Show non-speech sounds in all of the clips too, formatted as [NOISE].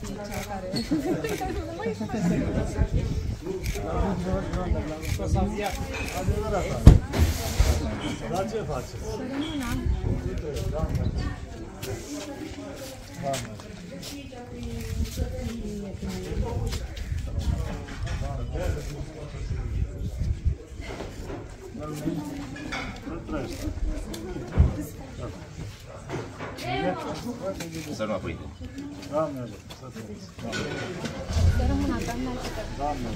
fi cea care... Dar ce faceți? Să nu apoi. Doamne, ajută, să trăiți. Să rămână, doamna Doamne.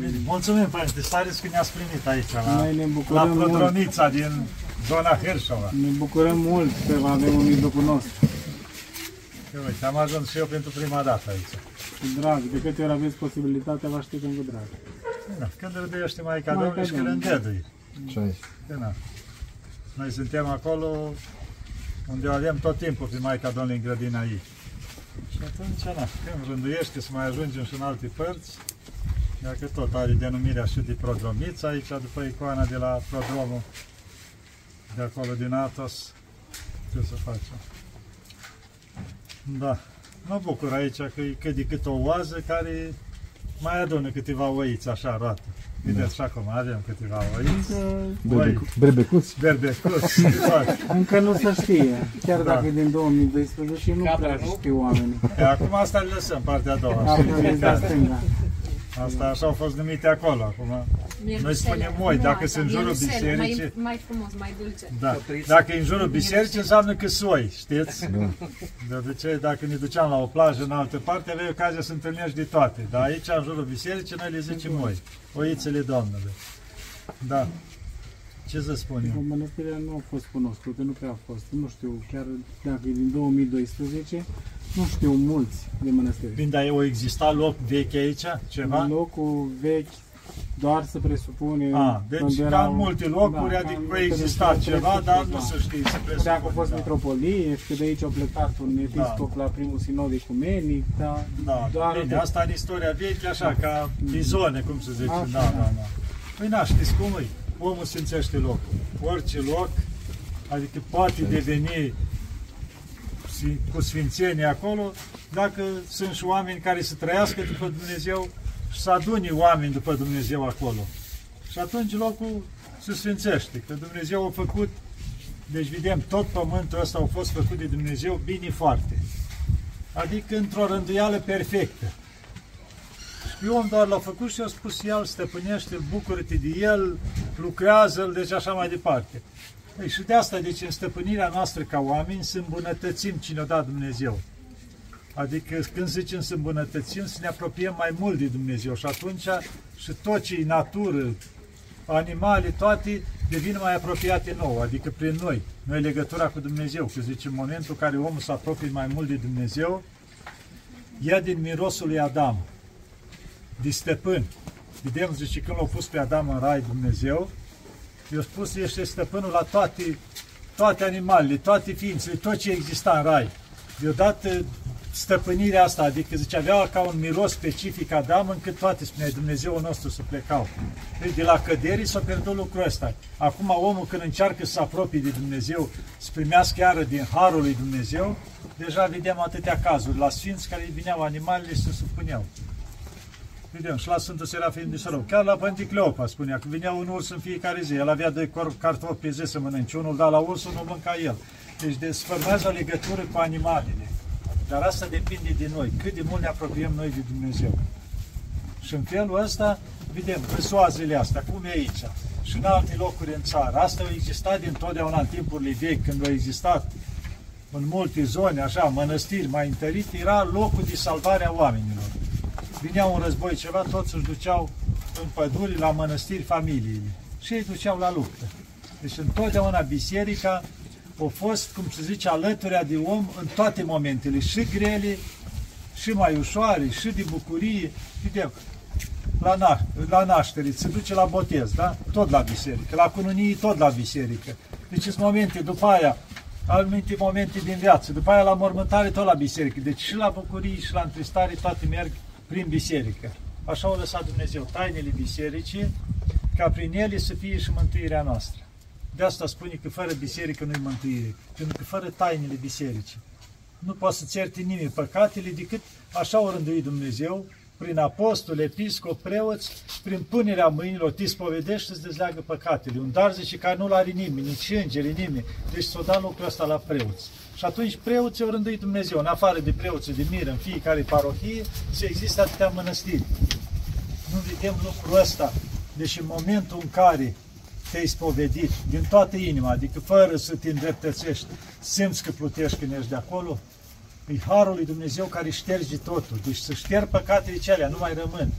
Bine, mulțumim, Părinte Stareț, că ne-ați primit aici, la, Noi ne la bucurăm mult. Prodronița din zona Hirșova. Ne bucurăm mult că avem un mijlocul nostru. Și uite, am ajuns și eu pentru prima dată aici. Cu drag, de câte ori aveți posibilitatea, vă așteptăm cu drag. Da, când rânduiește Maica Maica Domnului și când Domnului. îngădui. Da, na. Noi suntem acolo unde o avem tot timpul pe Maica Domnului în grădina ei. Și atunci, na, când rânduiește să mai ajungem și în alte părți, dacă tot are denumirea și de Prodromița aici, după icoana de la Prodromul, de acolo din Atos, ce să facem? Da, mă bucur aici că e cât de cât o oază care mai adună câteva oiți așa roată. Vedeți și acum avem câteva oiți, oi, Berbecuți? berbecuți, toate. Încă nu se știe. Chiar Da. dacă e din 2012 nu prea știu oamenii. E, Acum asta le lăsăm, partea a doua. Asta știți, e de fiecare. stânga. Asta așa au fost numite acolo. Acum, noi spunem moi, dacă sunt în jurul bisericii, Mai, mai frumos, mai dulce. da. dacă e în jurul bisericii, înseamnă că soi, știți? De obicei, dacă ne duceam la o plajă în altă parte, aveai ocazia să întâlnești de toate. Dar aici, în jurul bisericii, noi le zicem moi, oițele Domnului. Da. Ce să spun eu? Mănăstirea nu a fost cunoscută, nu prea a fost. Nu știu, chiar dacă e din 2012, nu știu mulți de mănăstiri. Când ai o exista loc vechi aici, ceva? Locul vechi doar se presupune... A, deci când ca erau- în multe locuri, da, adică ca a în existat multe ceva, locuri, dar da. nu se știe, se presupune. Dacă a fost da. mitropolie și că de aici a plecat un episcop la primul sinod ecumenic, dar Da, doar bine, atât. asta în istoria veche, așa, ca bizone, cum se zice, Așa, da, da. da, da. Păi na, știți cum e? Omul simțește locul. Orice loc, adică poate deveni si- cu sfințenie acolo, dacă sunt și oameni care să trăiască după Dumnezeu și să adune oameni după Dumnezeu acolo. Și atunci locul se sfințește, că Dumnezeu a făcut, deci vedem, tot pământul ăsta a fost făcut de Dumnezeu bine foarte. Adică într-o rânduială perfectă. Și om doar l-a făcut și a spus, el stăpânește-l, bucură-te de el, lucrează-l, deci așa mai departe. Ei, și de asta, deci în stăpânirea noastră ca oameni, să îmbunătățim ce ne-a dat Dumnezeu. Adică când zicem să îmbunătățim, să ne apropiem mai mult de Dumnezeu și atunci și tot ce e natură, animale, toate devin mai apropiate nouă, adică prin noi. Noi legătura cu Dumnezeu, că zice, în momentul în care omul se apropie mai mult de Dumnezeu, ia din mirosul lui Adam, de stăpân. Vedem, zice, când l-a pus pe Adam în rai Dumnezeu, i-a spus, ești stăpânul la toate, toate animalele, toate ființele, tot ce exista în rai. I-a dat eh, stăpânirea asta, adică zice, avea ca un miros specific Adam, încât toate, spunea Dumnezeu nostru, să plecau. Deci de la căderii s-a pierdut lucrul ăsta. Acum omul când încearcă să se apropie de Dumnezeu, să primească iară din Harul lui Dumnezeu, deja vedem atâtea cazuri la sfinți care vineau animalele și se supuneau. Vedem, și la Sfântul Serafim de Sărău. Chiar la Părinte Cleopa spunea că vinea un urs în fiecare zi. El avea doi cor- cartofi pe zi să mănânce. Unul da la urs, unul mânca el. Deci desfărmează o legătură cu animalele. Dar asta depinde de noi. Cât de mult ne apropiem noi de Dumnezeu. Și în felul ăsta, vedem, răsoazele astea, cum e aici. Și în alte locuri în țară. Asta a existat dintotdeauna în timpurile vechi, când a existat în multe zone, așa, mănăstiri mai întărite, era locul de salvare a oamenilor vinea un război ceva, toți își duceau în păduri, la mănăstiri, familiile. Și ei duceau la luptă. Deci întotdeauna biserica a fost, cum se zice, alăturea de om în toate momentele, și grele, și mai ușoare, și de bucurie. Vedem, la, na- la naștere, se duce la botez, da? Tot la biserică. La cununie, tot la biserică. Deci sunt momente, după aia, anumite momente din viață. După aia la mormântare, tot la biserică. Deci și la bucurie și la întristare, toate merg prin biserică. Așa a lăsat Dumnezeu tainele bisericii, ca prin ele să fie și mântuirea noastră. De asta spune că fără biserică nu-i mântuire, pentru că fără tainele bisericii. nu poate să certe nimeni păcatele decât așa o rânduit Dumnezeu, prin apostol, episcop, preoți, prin punerea mâinilor, te spovedești să-ți dezleagă păcatele. Un dar zice că nu-l are nimeni, nici îngeri, nimeni. Deci s-o dat lucrul ăsta la preoți. Și atunci preoții au rânduit Dumnezeu, în afară de preoții de mir în fiecare parohie, să există atâtea mănăstiri. Nu vedem lucrul ăsta. Deci în momentul în care te-ai spovedit din toată inima, adică fără să te îndreptățești, simți că plutești când ești de acolo, e Harul lui Dumnezeu care șterge totul. Deci să șterg păcatele celea, nu mai rămân.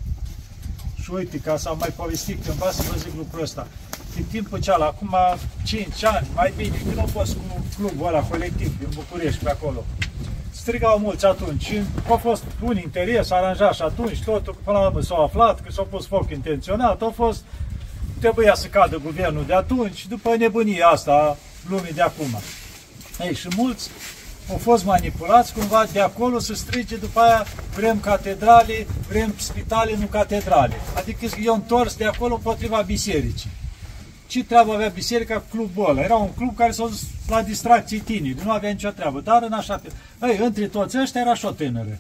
Și uite, ca să am mai povestit cândva să vă zic lucrul ăsta. În timpul cealaltă, acum 5 ani, mai bine, când au fost cu clubul ăla colectiv din București, pe acolo, strigau mulți atunci și a fost un interes aranjat și atunci totul, până la urmă s-au aflat că s-a pus foc intenționat, a fost, trebuia să cadă guvernul de atunci, după nebunia asta a lumii de acum. Ei, și mulți au fost manipulați cumva de acolo să strige după aia vrem catedrale, vrem spitale, nu catedrale. Adică eu întors de acolo potriva bisericii. Ce treabă avea biserica cu clubul ăla? Era un club care s-a dus la distracții tineri, nu avea nicio treabă, dar în așa fel. Ei, între toți ăștia era și o tânără,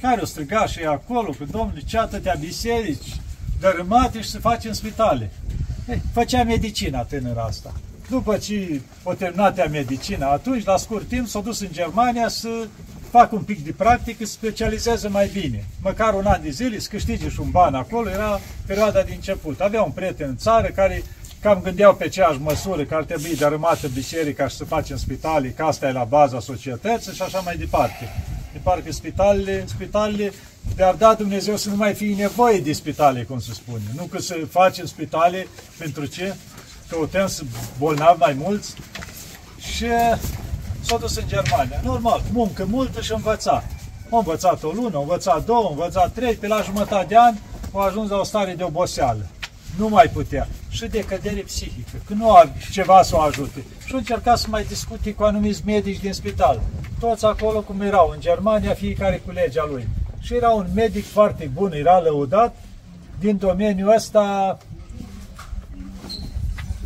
care o striga și acolo, că domnule, ce atâtea biserici dărâmate și se face în spitale. Ei, făcea medicina tânăra asta. După ce o terminat ea medicina, atunci, la scurt timp, s-a dus în Germania să facă un pic de practică, să specializeze mai bine. Măcar un an de zile, să câștige și un ban acolo, era perioada de început. Avea un prieten în țară care cam gândeau pe aceeași măsură că ar trebui dărâmată biserica și să facem spitalii, că asta e la baza societății și așa mai departe. De parcă spitalele, spitalele de-ar da Dumnezeu să nu mai fie nevoie de spitale, cum se spune. Nu că să facem spitale, pentru ce? Căutăm să bolnavi mai mulți și s-a dus în Germania. Normal, muncă multă și învăța. A învățat o lună, a învățat două, a învățat trei, pe la jumătate de an a ajuns la o stare de oboseală. Nu mai putea. Și decădere psihică, că nu a ceva să o ajute. Și a încercat să mai discute cu anumiți medici din spital. Toți acolo cum erau, în Germania, fiecare cu legea lui. Și era un medic foarte bun, era lăudat, din domeniul ăsta,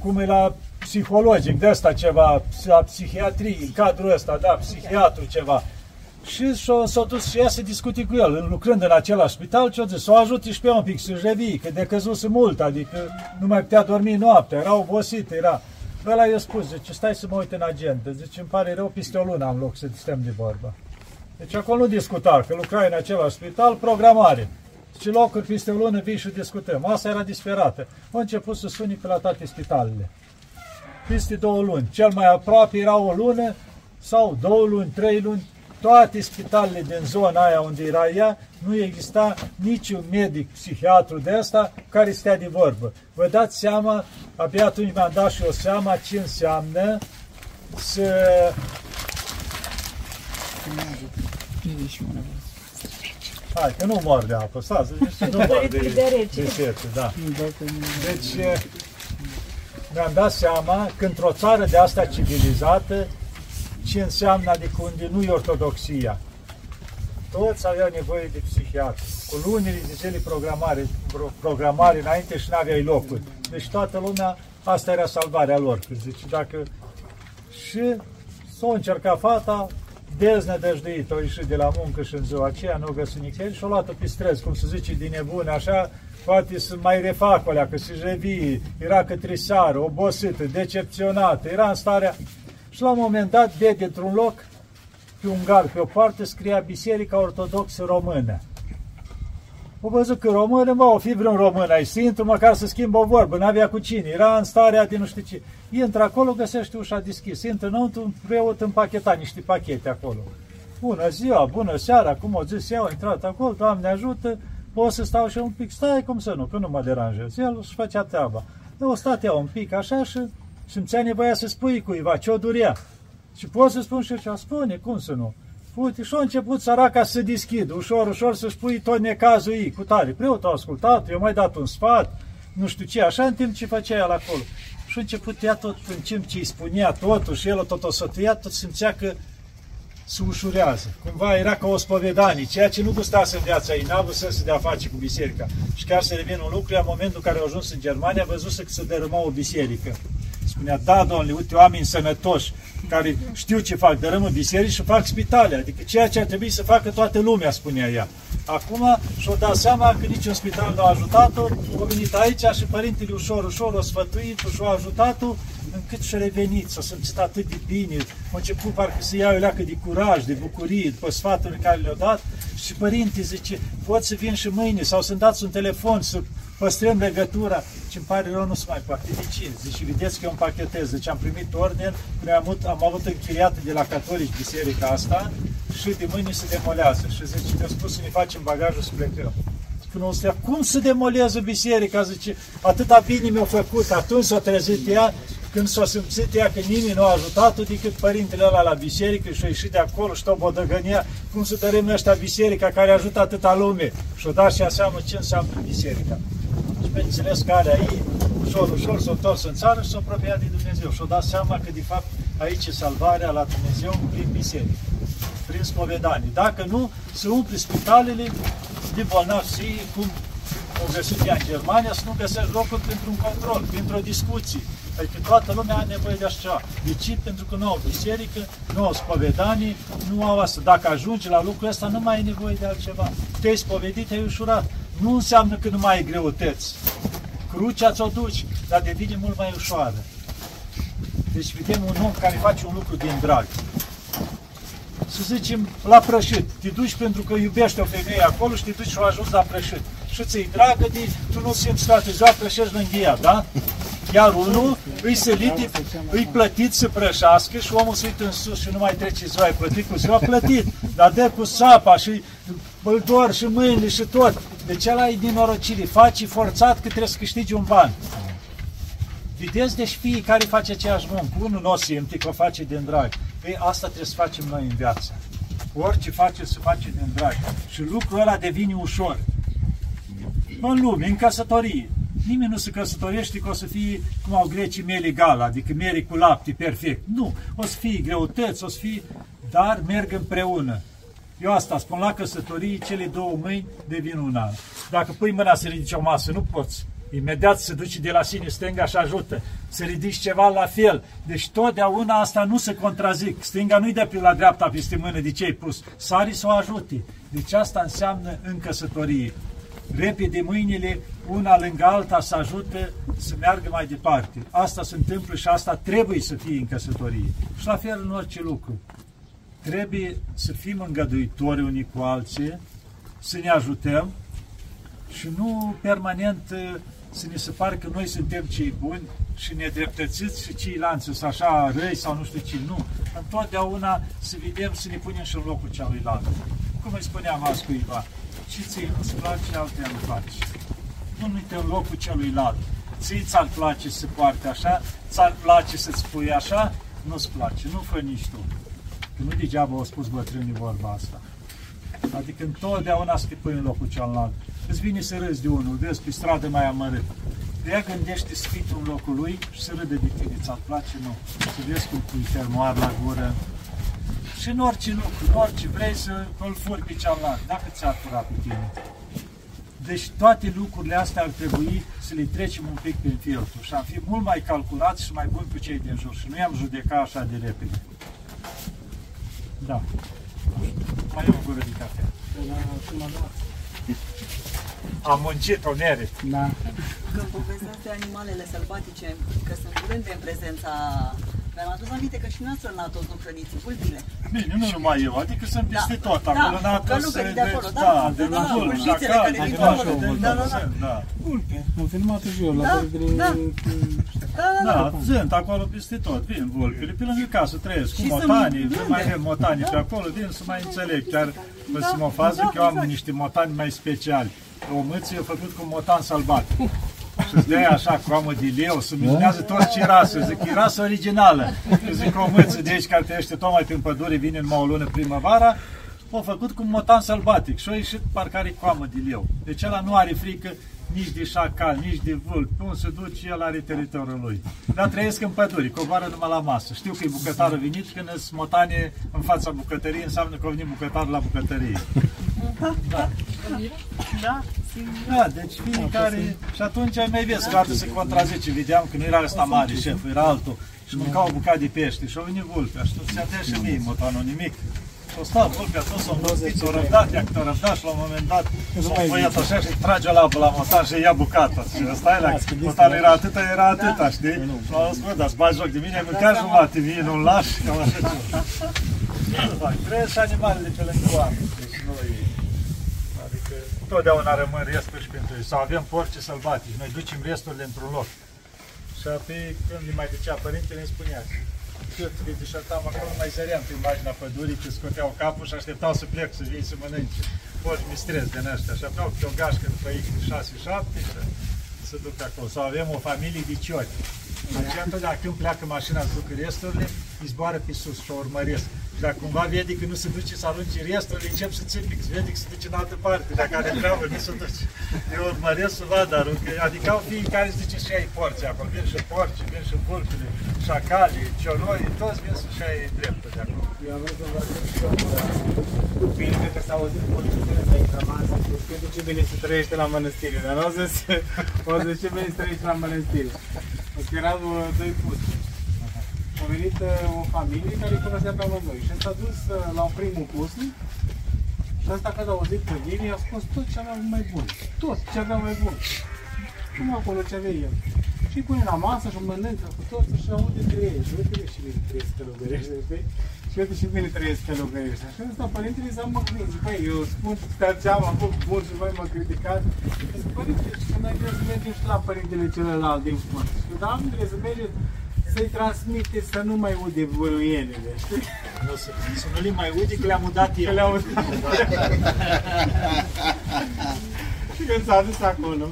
cum e la psihologic, de asta ceva, la psihiatrie, în cadrul ăsta, da, psihiatru ceva. Și s-a, s-a dus și ea să discute cu el, lucrând în același spital, ce-a zis, să o ajute și pe un pic să-și revii, că de căzuse mult, adică nu mai putea dormi noaptea, era obosit, era... Ăla i-a spus, zice, stai să mă uit în agenda, zice, îmi pare rău, peste o lună am loc să stăm de vorbă. Deci acolo nu discuta, că lucrai în același spital, programare. Ce locuri peste o lună vii și discutăm. Asta era disperată. A început să suni pe la toate spitalele. Peste două luni. Cel mai aproape era o lună sau două luni, trei luni. Toate spitalele din zona aia unde era ea, nu exista niciun medic, psihiatru de asta care stea de vorbă. Vă dați seama, abia atunci mi-am dat și o seama ce înseamnă să 51 Hai, că nu mor de apă, stați, deci nu [LAUGHS] mor de, de, de sete, da. Deci, mi-am dat seama că într-o țară de asta civilizată, ce înseamnă, adică unde nu e ortodoxia, toți aveau nevoie de psihiatru. Cu lunile de zile programare, programare înainte și n-aveai locuri. Deci toată lumea, asta era salvarea lor. Că zice, dacă... Și s-a încercat fata, deznădăjduit, o ieșit de la muncă și în ziua aceea, nu o găsit nicăieri și o luat pe străzi, cum se zice, din nebune, așa, poate să mai refac alea, că se revii, era către seară, obosită, decepționată, era în starea... Și la un moment dat, vede într-un loc, pe un gar, pe o parte, scria Biserica Ortodoxă Română. O văzut că română, mă, o fi vreun român aici, să intru măcar să schimbă o vorbă, n-avea cu cine, era în starea de nu știu ce. Intră acolo, găsește ușa deschisă, intră înăuntru, un preot împacheta niște pachete acolo. Bună ziua, bună seara, cum o zis eu, intrat acolo, Doamne ajută, pot să stau și un pic, stai cum să nu, că nu mă deranjez. El își făcea treaba. Eu o stat eu un pic așa și simțea nevoia să spui cuiva ce o durea. Și pot să spun și ce spune, cum să nu. Uite, și a început săraca să deschidă, ușor, ușor să spui tot necazul ei, cu tare. Preotul a ascultat, eu mai dat un sfat, nu știu ce, așa în timp ce făcea el acolo. Și a început ea tot, în timp ce îi spunea totul și el tot o sătuia, tot simțea că se ușurează. Cumva era ca o spovedanie, ceea ce nu gustase în viața ei, n-a avut să de a face cu biserica. Și chiar să revină un lucru, în momentul în care a ajuns în Germania, a văzut că se dărâma o biserică. Spunea, da, domnule, uite, oameni sănătoși, care știu ce fac, dărâm în biserici și fac spitale, adică ceea ce ar trebui să facă toată lumea, spunea ea. Acum și-o dat seama că niciun spital nu a ajutat-o, a venit aici și părintele ușor, ușor o sfătuit și-o ajutat-o, încât și-a revenit, s-a simțit atât de bine, a început parcă să ia o leacă de curaj, de bucurie, după sfaturile care le-au dat și părinte zice, pot să vin și mâine sau să-mi dați un telefon, să păstrăm legătura. Și îmi pare rău, nu se mai poate. De ce? Zice, vedeți că eu împachetez. Deci am primit ordine, noi am avut, am avut închiriată de la catolici biserica asta și de mâine se demolează. Și zice, te-a spus să ne facem bagajul să plecăm. Când o să cum să demolează biserica? Zice, atâta bine mi-a făcut, atunci s-a trezit ea, când s-a simțit ea că nimeni nu a ajutat-o decât părintele ăla la biserică și a ieșit de acolo și tot bodăgănia, cum să dărâm ăștia biserica care ajută atâta lume. Și o dat și seama ce înseamnă biserica. Și bineînțeles că alea ei, ușor, ușor s-au întors în țară și s-au apropiat de Dumnezeu. Și-au dat seama că de fapt aici e salvarea la Dumnezeu prin biserică, prin spovedanie. Dacă nu, se umple spitalele de bolnavi cum au găsit ea în Germania, să nu găsești locuri pentru un control, pentru o discuție. Adică toată lumea are nevoie de așa. De ce? Pentru că nu au biserică, nu au spovedanie, nu au asta. Dacă ajungi la lucrul ăsta, nu mai ai nevoie de altceva. Te-ai spovedit, te-ai ușurat. Nu înseamnă că nu mai ai greutăți. Crucea ți-o duci, dar devine mult mai ușoară. Deci vedem un om care face un lucru din drag. Să zicem, la prășit. Te duci pentru că iubești o femeie acolo și te duci și o ajuți la prășit. Și ți-i dragă de, tu nu simți toată ziua, prășești lângă ea, da? Iar unul îi selit, îi plătit să prășească și omul se uită în sus și nu mai trece ziua, e plătit cu ziua, plătit, dar dă cu sapa și îl dor și mâinile și tot. Deci ăla e din norocire, faci forțat că trebuie să câștigi un ban. Vedeți, deci fiecare face aceeași muncă. Unul nu o simte că o face din drag. Ei, asta trebuie să facem noi în viață. Orice face, să face din drag. Și lucrul ăla devine ușor. În lume, în căsătorie. Nimeni nu se căsătorește că o să fie, cum au grecii, miel egal, adică miere cu lapte perfect. Nu, o să fie greutăți, o să fie, dar merg împreună. Eu asta spun, la căsătorie, cele două mâini devin una. Dacă pui mâna să ridici o masă, nu poți. Imediat se duce de la sine stânga și ajută. Să ridici ceva la fel. Deci totdeauna asta nu se contrazic. Stânga nu-i de la dreapta peste mână de ce ai pus. Sari să o ajute. Deci asta înseamnă în căsătorie. Repede mâinile, una lângă alta, să ajută să meargă mai departe. Asta se întâmplă și asta trebuie să fie în căsătorie. Și la fel în orice lucru. Trebuie să fim îngăduitori unii cu alții, să ne ajutăm și nu permanent să ne se pare că noi suntem cei buni și nedreptățiți și ceilalți sunt așa răi sau nu știu ce. Nu. Întotdeauna să vedem, să ne punem și în locul celuilalt. Cum îi spuneam azi cuiva, și ție nu-ți place, altea nu faci. Nu uite în locul celuilalt. Ție ți-ar place să se poarte așa, ți-ar place să-ți spui așa, nu-ți place, nu fă nici tu. Că nu degeaba au spus bătrânii vorba asta. Adică întotdeauna să te pui în locul celălalt. Îți vine să râzi de unul, vezi pe stradă mai amărât. De ea gândește să fii în locul lui și să râde de tine. Ți-ar place? Nu. Să vezi cum pui fermoar la gură. Și în orice lucru, în orice vrei să îl furi pe cealaltă, dacă ți-ar fura pe tine. Deci toate lucrurile astea ar trebui să le trecem un pic prin filtru și am fi mult mai calculați și mai buni cu cei din jur și nu i-am judecat așa de repede. Da. Mai e o gură de cafea. Am muncit, o merit. Da. Când povesteați de animalele sălbatice, că sunt curente în prezența mi-am adus aminte că și noastră în Atos nu hrăniți vulpile. Bine, nu numai eu, adică sunt peste Da, tot. da, Acolo în Atos, călugării de acolo, da, da, da, de da, la da, Vulp, vulpițele Jacal, care de vin la acolo, Vulp, da, da, da, da. Vulpe. Am filmat și eu la Da, de... da. Da, da, da. Da, sunt acolo peste tot, vin vulpile, pe lângă casă trăiesc, cu Și sunt motanii, blânde. mai avem motanii pe acolo, vin să mai înțeleg, chiar vă Da, să mă fază da, că eu am exact. niște motani mai speciali. O mâță e făcut cu motan sălbatic. Și îți dai așa coamă de leu, să minunează toți ce rasă. Zic, e rasă originală. Eu zic, o mâță de aici care trăiește tocmai prin pădure, vine în o lună primăvara, o făcut cu motan sălbatic și a ieșit parcă are coamă de leu. Deci ăla nu are frică nici de șacal, nici de vulp. Pe unde se duce, el are teritoriul lui. Dar trăiesc în pădure, coboară numai la masă. Știu că e bucătarul venit, când sunt motane în fața bucătăriei, înseamnă că a venit bucătarul la bucătărie. Da, Da, deci fiecare... Și atunci mai vezi că altul se contrazice. Vedeam că nu era ăsta mare șef, era altul. Și mânca o bucată de pește și a venit vulpea. Și tu ți-a și mie, motanul, nimic. Și o stat vulpea, tot s-a învățit, o răbdat, ea cât o răbdat și la un moment dat s-a înfoiat așa și trage la apă la motan și ia bucata. Și ăsta era, motanul era atâta, era atâta, știi? Și a zis, bă, dar îți bagi joc de mine, ai mâncat jumate, mie nu-l lași, cam așa ceva. Nu fac, Trebuie și animalele pe lângă oameni, deci noi Adică totdeauna rămân resturi și pentru ei. Sau avem porci sălbatici, noi ducem resturile într-un loc. Și apoi când îi mai ducea părintele îmi spunea cât le deșertam acolo, mai zăream pe imaginea pădurii, că scoteau capul și așteptau să plec, să vii să mănânce. Porci mistrez din ăștia și aveau câte o gașcă după ei de 6-7 și se duc acolo. Sau avem o familie de ciori. Aceea întotdeauna când pleacă mașina să ducă resturile, îi zboară pe sus și o urmăresc. Și dacă cumva vede că nu se duce să arunce resturile, încep să țipi, că vede că se duce în altă parte. Dacă are treabă, nu se duce. Eu urmăresc să vadă aruncă. Adică au fiecare zice și ai porți acolo. Vin și porci, vin și vulpile, șacalii, cioroi, toți vin să-și ai dreptul de acolo. Eu am vrut să vă spun și eu cu bine că s-a auzit politicile de aici la masă, pentru ce bine se trăiește la mănăstire, dar nu o [LAUGHS] să se, o să ce bine se trăiește la mănăstire. O că erau uh, doi pusti. A venit uh, o familie care îi cunoștea pe amândoi și s-a dus uh, la primul pusnic și ăsta când a auzit pădirii a scos tot ce avea mai bun. Tot ce avea mai bun. Cum acolo ce avea el. Și îi pune la masă și mănâncă cu toți și aude între ei. Și uite și bine trăiesc călugărește, știi? Și uite și bine trăiesc călugărește. Și ăsta părintele s-a măcnit. Zic, băi, eu spun că ce am avut bun și voi mă criticați. Zic, părinte, și că noi trebuie să mergem și la părintele celălalt din fund. Și da, trebuie să mergem să-i transmite să nu mai ude văruienele, știi? Nu să, să nu le mai uite că le-am udat eu. Că le-au [LAUGHS] Și când s-a dus acolo,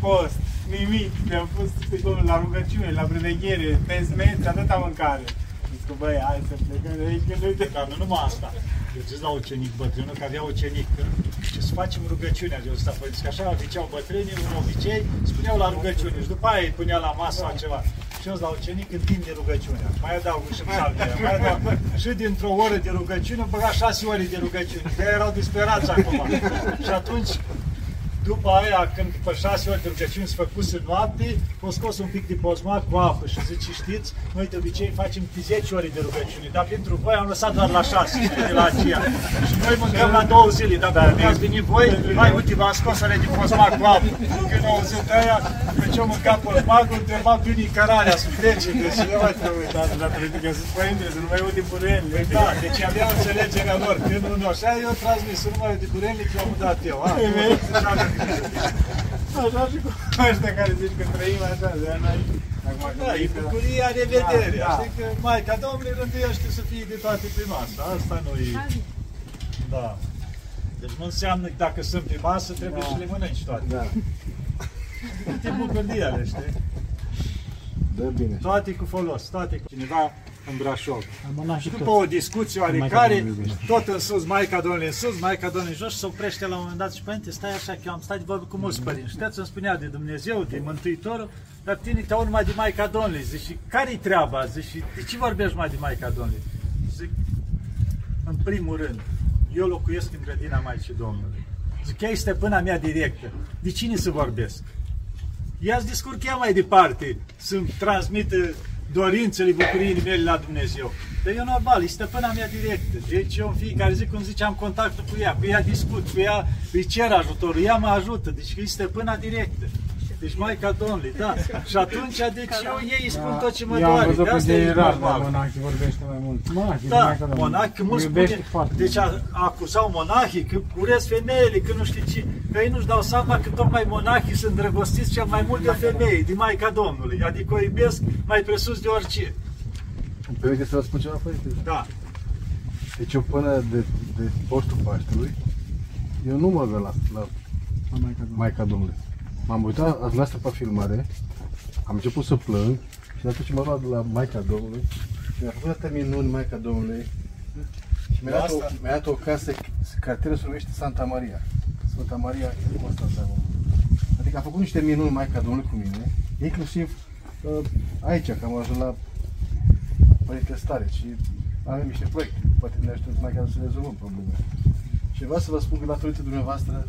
post, nimic, le-am pus pe acolo la rugăciune, la preveghere, pe smeți, atâta mâncare. Zic că băi, hai să plecăm de aici, că nu te... Dar nu numai asta. Eu zis la ucenic bătrânul că avea ucenic și să facem rugăciunea de ăsta, părinți, că așa ziceau bătrânii, un obicei, spuneau la rugăciune și după aia îi punea la masă sau ceva. Și eu la ucenic întinde rugăciunea. Mai adaugă și psalmele, mai adaugă. Și dintr-o oră de rugăciune, băga șase ore de rugăciune. De erau disperați acum. Și atunci după aia, când după șase ori de rugăciune se făcuse noapte, o scos un pic de pozmat cu apă și zice, știți, noi de obicei facem de 10 ori de rugăciune, dar pentru voi am lăsat doar la 6 de la aceea. Și noi mâncăm la două zile, dar dacă ați venit voi, hai uite, v-am scos ale de pozmat cu apă. Când au auzit aia, pe ce-o mânca pozmatul, întreba bine cărarea să plece, deci nu mai trebuie uitat. La politică să părinte, să nu mai ude buruienile. Da, deci avea înțelegerea lor. Când nu așa, eu transmis, să nu mai uite burenile, că am dat eu. A, Așa și cu ăștia care zici că trăim așa, de noi. Acum Da, e bucuria revederea. Da, Știi că Maica Domnului rânduiește să fie de toate pe masă. Asta nu e... Da. Deci nu înseamnă că dacă sunt pe masă, trebuie Da. să le mănânci toate. Da. Te bucuri de ele, știi? Dă bine. Toate cu folos, toate cu cineva în Brașov. Am Și după o discuție oarecare, tot în sus, Maica Domnului în sus, Maica Domnului în jos și se oprește la un moment dat și părinte, stai așa că eu am stat de vorbă cu mulți părinți. Știți, îmi spunea de Dumnezeu, de Mântuitorul, dar pe tine te aud numai de Maica Domnului. Zic, și care-i treaba? Zic, și de ce vorbești mai de Maica Domnului? Zic, în primul rând, eu locuiesc în grădina Maicii Domnului. Zic, ea este stăpâna mea directă. De cine să vorbesc? Ea-ți descurc ea mai departe să-mi transmită dorințele, bucuriile mele la Dumnezeu. Dar eu normal, e stăpâna mea directă. Deci eu în fiecare zi, cum ziceam, contactul cu ea, cu ea discut, cu ea îi cer ajutorul, ea mă ajută, deci e stăpâna directă. Deci Maica Domnului, da. Și atunci, deci eu ei îi spun tot ce mă Eu am doare. văzut De pe asta e general, dar normal. monahii vorbește mai mult. Monahii, Da, Maica Domnului. monahii, mulți Iubește spune, foarte deci a, acuzau monahii că urăsc femeile, că nu știu ce, că ei nu-și dau seama că tocmai monahii sunt îndrăgostiți cel mai mult de femei, de Maica Domnului, adică o iubesc mai presus de orice. Îmi permite să vă spun ceva, părinte? Da, Deci eu până de, de postul Paștelui, eu nu mă văd la, la La Maica Domnului. Maica Domnului. M-am uitat la noastră pe filmare, am început să plâng și de atunci m-am luat de la Maica Domnului și mi-a făcut atâtea minuni Maica Domnului și mi-a dat, o, Asta- mi-a dat o casă, cartieră se numește Santa Maria. Santa Maria Constanța. Adică a făcut niște minuni Maica Domnului cu mine, inclusiv uh, aici, că am ajuns la Părinte Stare și avem niște proiecte. Poate ne așteptăm mai ca să rezolvăm probleme. Și vreau să vă spun că datorită dumneavoastră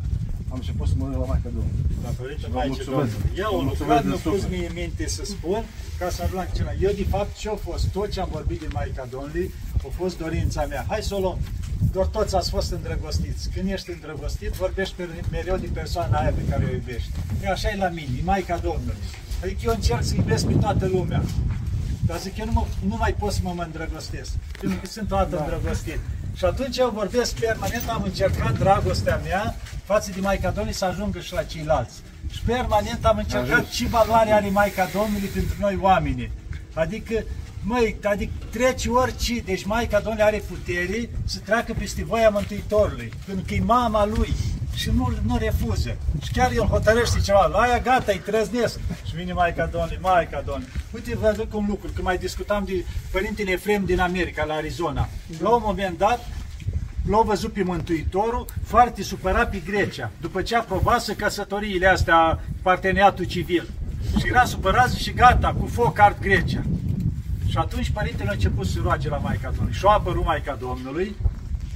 am început să mănânc la Maica Domnului. Datorită Vă Maicii mulțumesc. Domnului. Eu Vă am mulțumesc lucrat, din mi-a pus suflet. mie minte să spun, ca să ajung la ceva. Eu, de fapt, ce a fost, tot ce am vorbit din Maica Domnului, a fost dorința mea. Hai să o luăm. Doar toți ați fost îndrăgostiți. Când ești îndrăgostit, vorbești pe- mereu de persoana aia pe care o iubești. E așa e la mine, e Maica Domnului. Adică eu încerc să iubesc pe toată lumea. Dar zic, eu nu, mă, nu mai pot să mă, mă îndrăgostesc, pentru că sunt toată da. îndrăgostit. Și atunci eu vorbesc permanent, am încercat dragostea mea față de Maica Domnului să ajungă și la ceilalți. Și permanent am încercat Ajuns. ce valoare are Maica Domnului pentru noi oameni. Adică, măi, adică trece orice, deci Maica Domnului are putere să treacă peste voia Mântuitorului, pentru că e mama lui și nu, nu refuză. Și chiar el hotărăște ceva, la aia gata, îi trăznesc. Și vine Maica Domnului, Maica Domnului. Uite, vă zic un lucru, când mai discutam de părintele Efrem din America, la Arizona. La un moment dat, l-au văzut pe Mântuitorul foarte supărat pe Grecia, după ce aprobase căsătoriile astea, parteneriatul civil. Și era supărat și gata, cu foc ard Grecia. Și atunci părintele a început să roage la Maica Domnului. Și a apărut Maica Domnului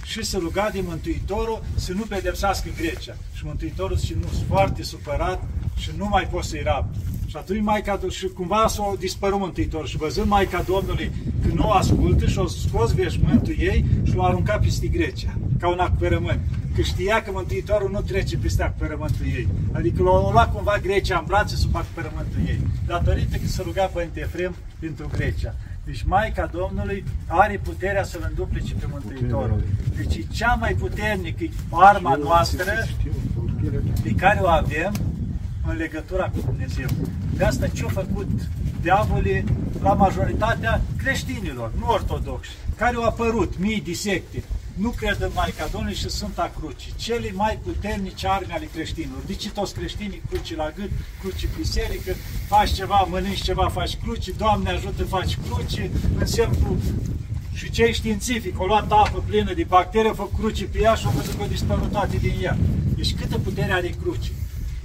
și să ruga de Mântuitorul să nu pedepsească Grecia. Și Mântuitorul și nu foarte supărat și nu mai pot să-i rab. Și atunci Maica Domnului, și cumva s-a dispărut Mântuitorul și văzând Maica Domnului că nu o ascultă și-a scos veșmântul ei și l-a aruncat peste Grecia, ca un acoperământ. Că știa că Mântuitorul nu trece peste acoperământul ei. Adică l-a luat cumva Grecia în brațe sub acoperământul ei. Datorită că se ruga Părinte Efrem pentru Grecia. Deci Maica Domnului are puterea să-L înduplice pe Mântuitorul. Deci e cea mai puternică arma noastră pe care o avem în legătura cu Dumnezeu. De asta ce-a făcut diavolii la majoritatea creștinilor, nu ortodoxi, care au apărut mii de secte, nu cred în Maica Domnului și Sfânta Cruci, cele mai puternice arme ale creștinilor. De ce toți creștinii cruci la gât, cruci în biserică, faci ceva, mănânci ceva, faci cruci, Doamne ajută, faci cruci, însemn cu și cei științifici au luat apă plină de bacterii, au făcut cruci pe ea și au văzut că au dispărut toate din ea. Deci câtă putere are cruci.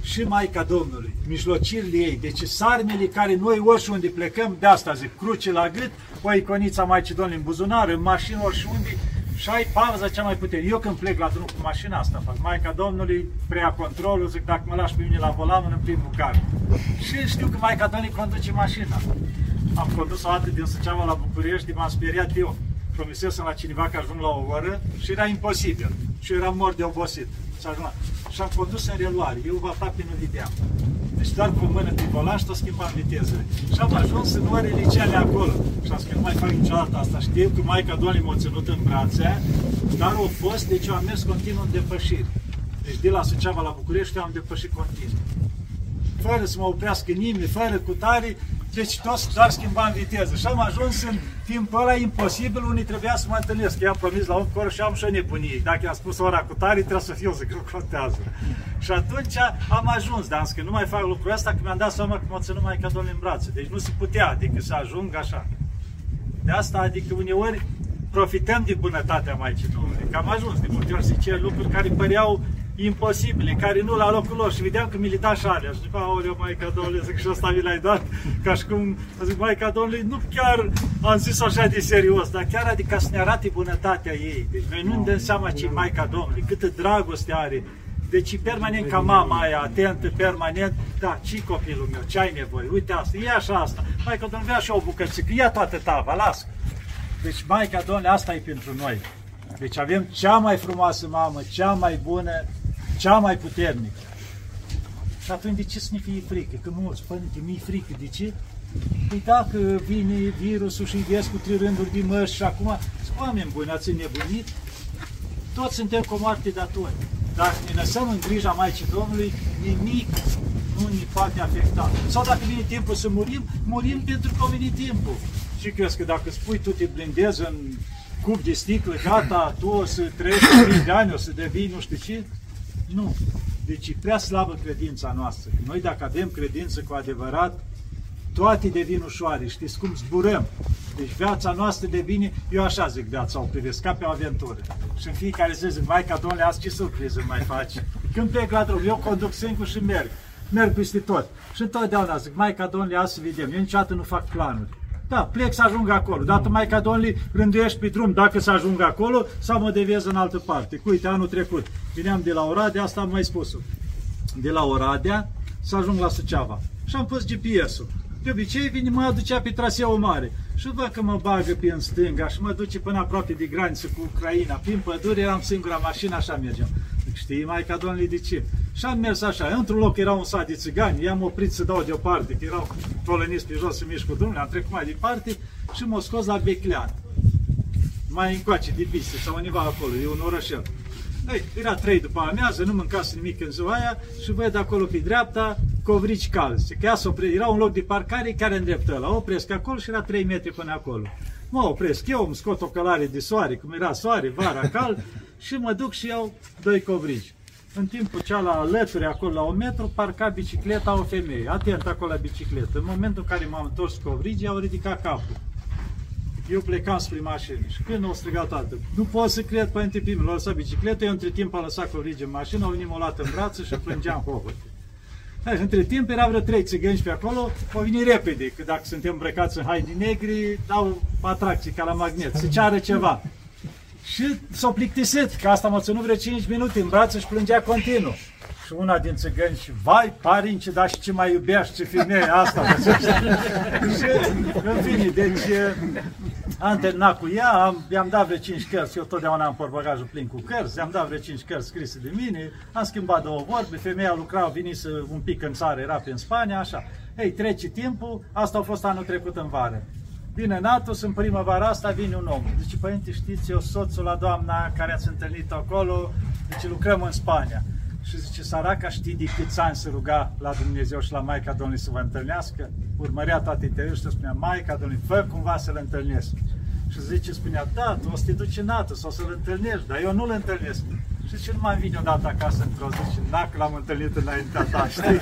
Și Maica Domnului, mijlocirile ei, deci sarmele care noi oriunde plecăm, de asta zic, cruce la gât, o iconița Maicii Domnului în buzunar, în mașină, oriunde, și ai pauza cea mai puternică. Eu când plec la drum cu mașina asta fac, Maica Domnului preia controlul, zic, dacă mă lași pe mine la volan, în primul car. Și știu că Maica Domnului conduce mașina. Am condus o dată din Suceava la București, m-am speriat eu. Promisesem la cineva că ajung la o oră și era imposibil. Și eram mort de obosit. Și, ajung la... și am condus în reluare. Eu vă aproape nu vedeam. Deci doar cu o mână pe volan și tot schimbam vitezele. Și am ajuns în orele cele acolo. Și am zis că nu mai fac niciodată asta. Știu că Maica Domnului m-a ținut în brațe, dar au fost, deci eu am mers continuu în depășiri. Deci de la Suceava la București eu am depășit continuu fără să mă oprească nimeni, fără cutare, deci toți doar schimbam viteză. Și am ajuns în timpul ăla imposibil, unii trebuia să mă întâlnesc. Eu am promis la 8 ore și am și o nebunie. Dacă i-am spus ora cu tare, trebuie să fiu, zic, nu contează. Și atunci am ajuns, dar am zis că nu mai fac lucrul ăsta, că mi-am dat seama că mă ținut mai ca Domnul în brațe. Deci nu se putea, adică să ajung așa. De asta, adică uneori profităm de bunătatea Maicii Domnului. Că am ajuns de multe ori să cer lucruri care păreau imposibile, care nu la locul lor și vedeam că mi le da și alea. Și zic, aoleu, Maica Domnului, zic, și ăsta mi l-ai dat, ca și cum, zic, Maica Domnului, nu chiar am zis așa de serios, dar chiar adică să ne arate bunătatea ei. Deci noi nu ne dăm seama ce e Maica Domnului, câtă dragoste are. Deci e permanent ca mama aia, atentă, permanent, da, ce copilul meu, ce ai nevoie, uite asta, e așa asta. Maica Domnului, vrea și o bucățică, ia toată tava, lasă. Deci Maica Domnului, asta e pentru noi. Deci avem cea mai frumoasă mamă, cea mai bună, cea mai puternică. Și atunci de ce să ne fie frică? Că mulți, părinte, mi-e frică. De ce? Păi dacă vine virusul și ies cu trei rânduri de măști și acum, zic, oameni buni, ați nebunit? Toți suntem cu moarte datori. Dacă ne lăsăm în grija Maicii Domnului, nimic nu ne poate afecta. Sau dacă vine timpul să murim, murim pentru că a venit timpul. Și crezi că dacă spui tu te blindezi în cub de sticlă, gata, tu o să trăiești 5 de ani, o să devii nu știu ce? Nu. Deci e prea slabă credința noastră. Noi dacă avem credință cu adevărat, toate devin ușoare. Știți cum zburăm. Deci viața noastră devine, eu așa zic viața, o privesc ca pe o aventură. Și în fiecare zi zic, Maica Domnule, azi ce surpriză mai faci? Când plec la drum, eu conduc singur și merg. Merg peste tot. Și întotdeauna zic, Maica Domnule, azi să vedem. Eu niciodată nu fac planuri. Da, plec să ajung acolo. Dată mai ca Domnului rânduiești pe drum dacă să ajung acolo sau mă deviez în altă parte. Cu uite, anul trecut vineam de la Oradea, asta am mai spus-o. de la Oradea să ajung la Suceava. Și am pus GPS-ul. De obicei vine, mă aducea pe traseul mare. Și văd că mă bagă pe în stânga și mă duce până aproape de graniță cu Ucraina. Prin pădure eram singura mașină, așa mergeam. Zic, știi, Maica Domnului, de ce? Și am mers așa. Într-un loc era un sat de țigani, i-am oprit să dau deoparte, că erau tolăniți pe jos să mișc cu drumul, am trecut mai departe și m-au scos la Beclean. Mai încoace, de piste sau undeva acolo, e un orășel. Ei, era trei după amiază, nu mâncase nimic în ziua aia și văd acolo pe dreapta covrici calzi. Că ea s-a oprit, era un loc de parcare care îndreptă la opresc acolo și era 3 metri până acolo. Mă opresc eu, îmi scot o călare de soare, cum era soare, vara, cald, și mă duc și iau doi covrici. În timpul cea la alături, acolo la un metru, parca bicicleta o femeie, atent acolo la bicicletă. În momentul în care m-am întors cu covrigii, au ridicat capul. Eu plecam spre mașină și când o strigat toată, nu pot să cred, părinte Pim, l-a lăsat bicicletă, eu între timp a lăsat covrigi în mașină, au venit m-au luat în brațe și plângeam cu hohote. Hai, între timp era vreo trei țigăni pe acolo, au venit repede, că dacă suntem îmbrăcați în haine negri, dau atracții ca la magnet, se ceară ceva. Și s-au plictisit, că asta m-a ținut vreo 5 minute în brațe și plângea continuu. Și una din țigăni și, vai, parince, dar și ce mai iubești, ce femeie asta. [LAUGHS] și, în fine, deci am terminat cu ea, am, i-am dat vreo 5 cărți, eu totdeauna am portbagajul plin cu cărți, i-am dat vreo 5 cărți scrise de mine, am schimbat două vorbe, femeia lucra, venise un pic în țară, era prin Spania, așa. Ei, trece timpul, asta a fost anul trecut în vară. Vine Natus, în primăvara asta vine un om. Zice, părinte, știți, eu soțul la doamna care ați întâlnit acolo, zice, lucrăm în Spania. Și zice, săraca știi de câți ani se ruga la Dumnezeu și la Maica Domnului să vă întâlnească? Urmărea toate interiorul și spunea, Maica Domnului, fă cumva să-L întâlnesc. Și zice, spunea, da, tu o să te duci în nată, sau să-L întâlnești, dar eu nu-L întâlnesc. Și zice, nu mai vine odată acasă într-o zi și dacă l-am întâlnit înaintea ta, știi?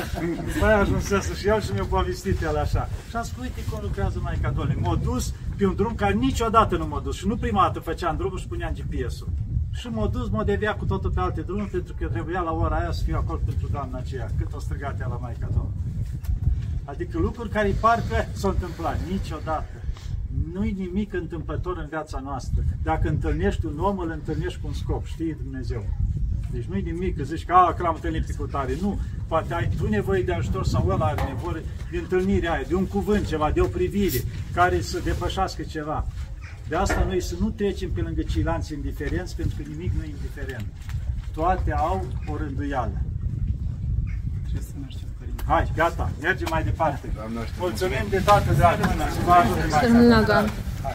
[LAUGHS] După aia ajunsese și el și mi-a povestit el așa. Și am spus, uite cum lucrează Maica Domnului. M-a dus pe un drum care niciodată nu m-a dus. Și nu prima dată făceam drumul și puneam GPS-ul. Și m-a dus, m-a deviat cu totul pe alte drumuri, pentru că trebuia la ora aia să fiu acolo pentru doamna aceea, cât o strigat ea la Maica Domnului. Adică lucruri care parcă s-au întâmplat niciodată. Nu-i nimic întâmplător în viața noastră. Dacă întâlnești un om, îl întâlnești cu un scop, știi Dumnezeu. Deci nu-i nimic că zici că, a, că l-am întâlnit pe cutare. Nu, poate ai tu nevoie de ajutor sau el are nevoie de întâlnirea aia, de un cuvânt ceva, de o privire care să depășească ceva. De asta noi să nu trecem pe lângă ceilalți indiferenți, pentru că nimic nu e indiferent. Toate au o rânduială. Trebuie să mergem, părinte. Hai, gata, mergem mai departe. Doamne, aștept. Mulțumim de toată dragostea și vă ajute mai Să rămână, Doamne.